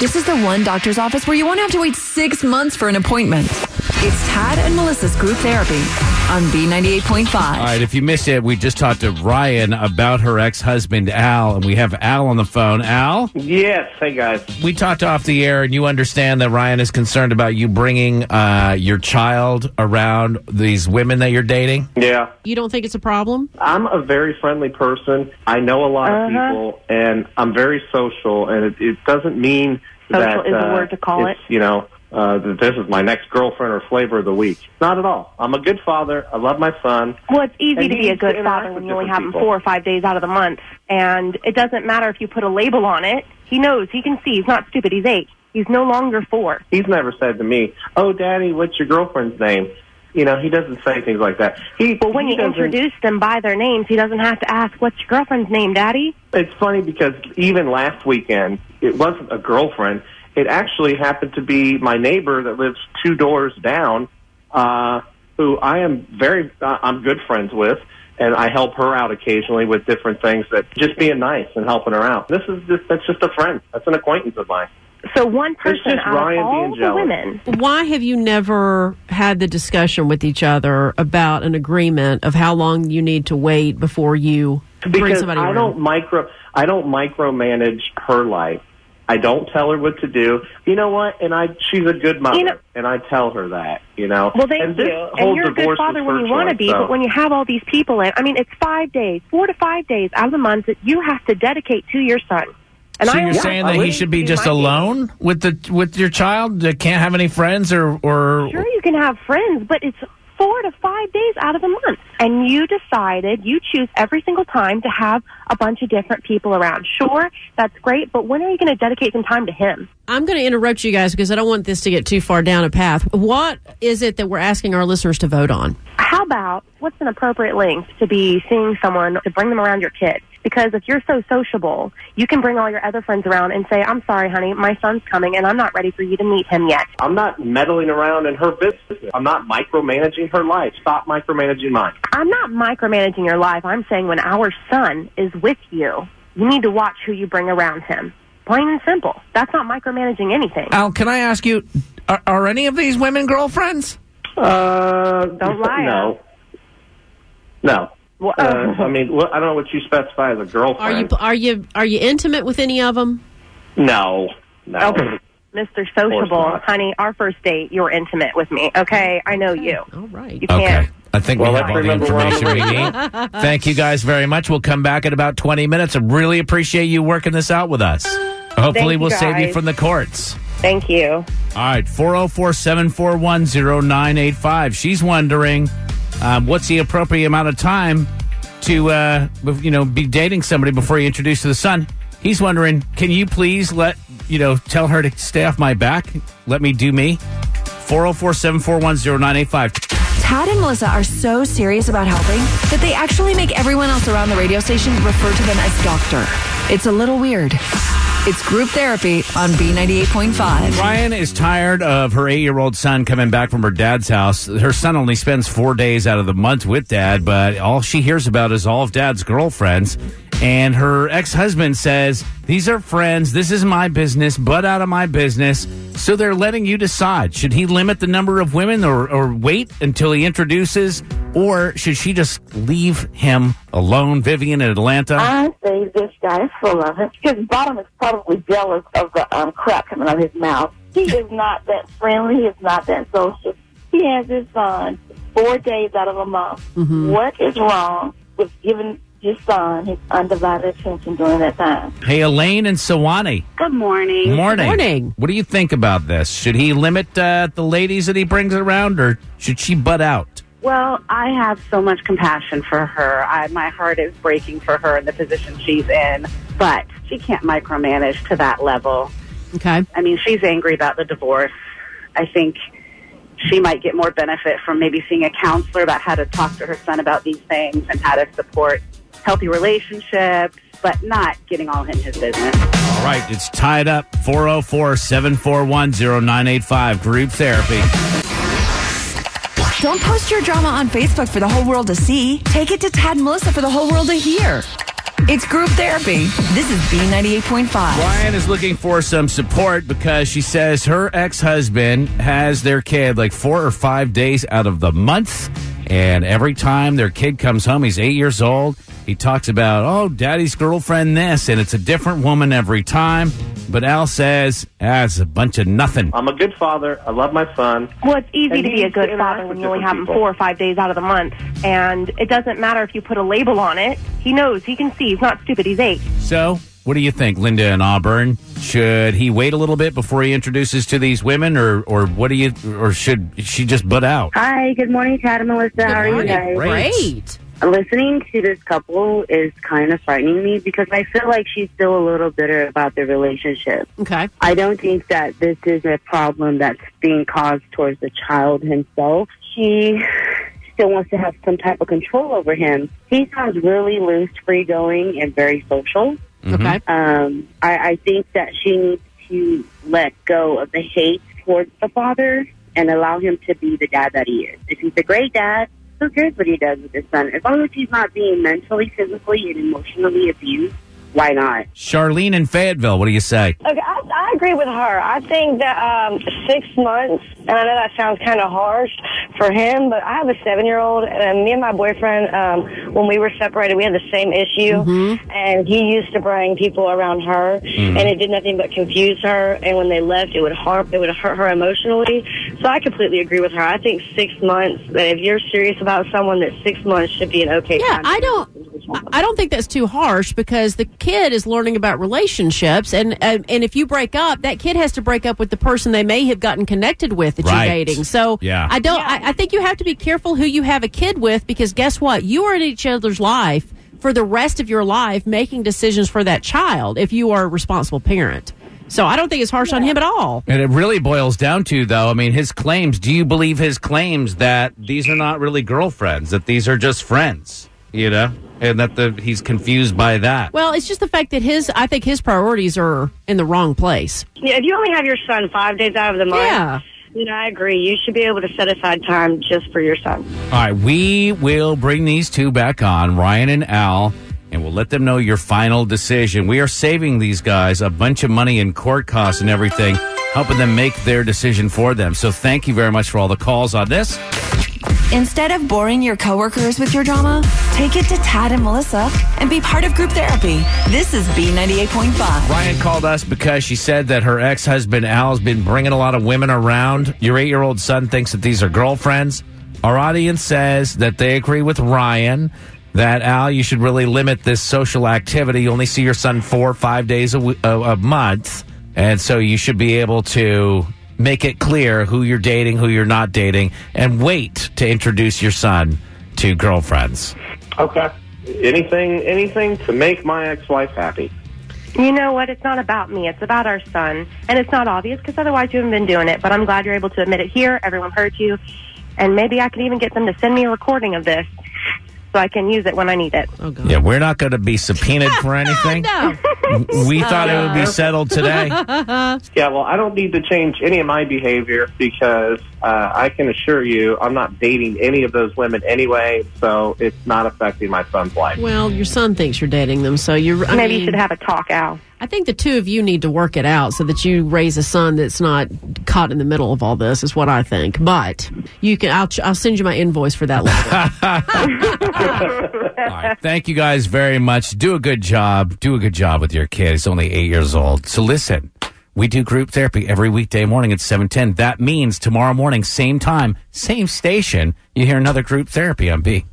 This is the one doctor's office where you won't have to wait six months for an appointment. It's Tad and Melissa's group therapy on B98.5. All right, if you missed it, we just talked to Ryan about her ex husband, Al, and we have Al on the phone. Al? Yes. Hey, guys. We talked off the air, and you understand that Ryan is concerned about you bringing uh, your child around these women that you're dating? Yeah. You don't think it's a problem? I'm a very friendly person. I know a lot of Uh-huh. people, and I'm very social, and it, it doesn't mean Social that is a uh, word to call it. You know, uh, that this is my next girlfriend or flavor of the week. Not at all. I'm a good father. I love my son. Well, it's easy to be a good father when you only have him people. four or five days out of the month. And it doesn't matter if you put a label on it. He knows. He can see. He's not stupid. He's eight. He's no longer four. He's never said to me, "Oh, Daddy, what's your girlfriend's name?" You know, he doesn't say things like that. He, But when he you introduce them by their names, he doesn't have to ask, what's your girlfriend's name, Daddy? It's funny because even last weekend, it wasn't a girlfriend. It actually happened to be my neighbor that lives two doors down, uh, who I am very, uh, I'm good friends with, and I help her out occasionally with different things. That just being nice and helping her out. This is just that's just a friend. That's an acquaintance of mine. So one person just out Ryan of all the jealous. women. Why have you never had the discussion with each other about an agreement of how long you need to wait before you bring because somebody I around? don't micro I don't micromanage her life. I don't tell her what to do. You know what? And I she's a good mother, You know- and I tell her that. You know. Well, thank and this you. Whole And you're a good father when you want to be, so- but when you have all these people in, I mean, it's five days, four to five days out of the month that you have to dedicate to your son. And so I you're yeah, saying that he should be just my alone with the with your child? That can't have any friends or or Sure, you can have friends, but it's four to five days out of the month. And you decided, you choose every single time to have a bunch of different people around. Sure, that's great, but when are you going to dedicate some time to him? I'm going to interrupt you guys because I don't want this to get too far down a path. What is it that we're asking our listeners to vote on? How about what's an appropriate length to be seeing someone to bring them around your kid? Because if you're so sociable, you can bring all your other friends around and say, I'm sorry, honey, my son's coming and I'm not ready for you to meet him yet. I'm not meddling around in her business. I'm not micromanaging her life. Stop micromanaging mine. I'm not micromanaging your life. I'm saying when our son is with you, you need to watch who you bring around him. Plain and simple. That's not micromanaging anything. Al, can I ask you, are, are any of these women girlfriends? Uh, Don't lie, No. No. Well, Uh, I mean, what, I don't know what you specify as a girlfriend. Are girlfriend. you are you are you intimate with any of them? No. No. Okay. Mr. Sociable, honey, our first date, you're intimate with me. Okay, I know you. All right. You can't. Okay. I think Well, we have all the remember we're on the information we need. Thank you guys very much. We'll come back in about 20 minutes. I really appreciate you working this out with us. Hopefully, Thank we'll save you from the courts. Thank you. All right, 404 741 0985. She's wondering um, what's the appropriate amount of time to, uh, you know, be dating somebody before you introduce to the son. He's wondering, can you please let, you know, tell her to stay off my back? Let me do me? 404 741 0985. Tad and Melissa are so serious about helping that they actually make everyone else around the radio station refer to them as doctor. It's a little weird. It's group therapy on B98.5. Ryan is tired of her eight year old son coming back from her dad's house. Her son only spends four days out of the month with dad, but all she hears about is all of dad's girlfriends. And her ex husband says, These are friends. This is my business, butt out of my business. So they're letting you decide. Should he limit the number of women or, or wait until he introduces? Or should she just leave him alone, Vivian in Atlanta? I say this guy is full of it. His bottom is probably jealous of the um, crap coming out of his mouth. He is not that friendly. He is not that social. He has his son four days out of a month. What is wrong with giving his son his undivided attention during that time? hey, Elaine and Suwanee. Good morning. Morning. Morning. What do you think about this? Should he limit uh, the ladies that he brings around, or should she butt out? Well, I have so much compassion for her. I, my heart is breaking for her in the position she's in, but she can't micromanage to that level. Okay. I mean, she's angry about the divorce. I think she might get more benefit from maybe seeing a counselor about how to talk to her son about these things and how to support healthy relationships, but not getting all in his business. All right, it's tied up 404 741 0985. Group therapy. Don't post your drama on Facebook for the whole world to see. Take it to Tad and Melissa for the whole world to hear. It's group therapy. This is B98.5. Ryan is looking for some support because she says her ex husband has their kid like four or five days out of the month. And every time their kid comes home, he's eight years old. He talks about, oh, daddy's girlfriend, this, and it's a different woman every time. But Al says, ah, a bunch of nothing. I'm a good father. I love my son. Well, it's easy And to be a good father when you only have him people. four or five days out of the month. And it doesn't matter if you put a label on it. He knows. He can see. He's not stupid. He's eight. So, what do you think, Linda and Auburn? Should he wait a little bit before he introduces to these women, or, or what do you, or should she just butt out? Hi, good morning, Tad and Melissa. How are you guys? Great. Listening to this couple is kind of frightening me because I feel like she's still a little bitter about their relationship. Okay. I don't think that this is a problem that's being caused towards the child himself. She still wants to have some type of control over him. He sounds really loose, free going, and very social. Okay. Um, I, I think that she needs to let go of the hate towards the father and allow him to be the dad that he is. If he's a great dad, who cares what he does with his son? As long as he's not being mentally, physically, and emotionally abused, why not? Charlene in Fayetteville, what do you say? Okay, I, I agree with her. I think that um, six months, and I know that sounds kind of harsh for him, but I have a seven-year-old, and me and my boyfriend, um, when we were separated, we had the same issue, and he used to bring people around her, and it did nothing but confuse her. And when they left, it would harm, it would hurt her emotionally. So I completely agree with her. I think six months. That if you're serious about someone, that six months should be an okay Yeah, time. I don't. I don't think that's too harsh because the kid is learning about relationships, and and, and if you break up, that kid has to break up with the person they may have gotten connected with that Right. you're dating. So Yeah. I don't. I, I think you have to be careful who you have a kid with because guess what? You are in each other's life for the rest of your life, making decisions for that child if you are a responsible parent. So I don't think it's harsh on him at all. And it really boils down to, though, I mean, his claims. Do you believe his claims that these are not really girlfriends, that these are just friends, you know, and that the, he's confused by that? Well, it's just the fact that his. I think his priorities are in the wrong place. Yeah, if you only have your son five days out of the month, Yeah. you know, I agree. You should be able to set aside time just for your son. All right, we will bring these two back on, Ryan and Al, and we'll let them know your final decision. We are saving these guys a bunch of money in court costs and everything, helping them make their decision for them. So thank you very much for all the calls on this. Instead of boring your coworkers with your drama, take it to Tad and Melissa and be part of group therapy. This is B98.5. Ryan called us because she said that her ex husband Al's been bringing a lot of women around. Your eight year old son thinks that these are girlfriends. Our audience says that they agree with Ryan that Al, you should really limit this social activity. You only see your son four or five days a, w- a, a month. And so you should be able to make it clear who you're dating, who you're not dating, and wait to introduce your son to girlfriends. Okay. Anything, anything to make my ex-wife happy. You know what? It's not about me. It's about our son. And it's not obvious because otherwise you haven't been doing it. But I'm glad you're able to admit it here. Everyone heard you. And maybe I could even get them to send me a recording of this so I can use it when I need it. Oh God. Yeah, we're not going to be subpoenaed for anything. No. We thought it would be uh, settled today. Yeah, well, I don't need to change any of my behavior because uh, I can assure you I'm not dating any of those women anyway, so it's not affecting my son's life. Well, your son thinks you're dating them, so you're. I maybe mean, you should have a talk, Al. I think the two of you need to work it out so that you raise a son that's not caught in the middle of all this. Is what I think. But you can. I'll. I'll send you my invoice for that later. All right. Thank you guys very much. Do a good job. Do a good job with your kid. He's only eight years old. So listen, we do group therapy every weekday morning at 710. That means tomorrow morning, same time, same station, you hear another group therapy on B.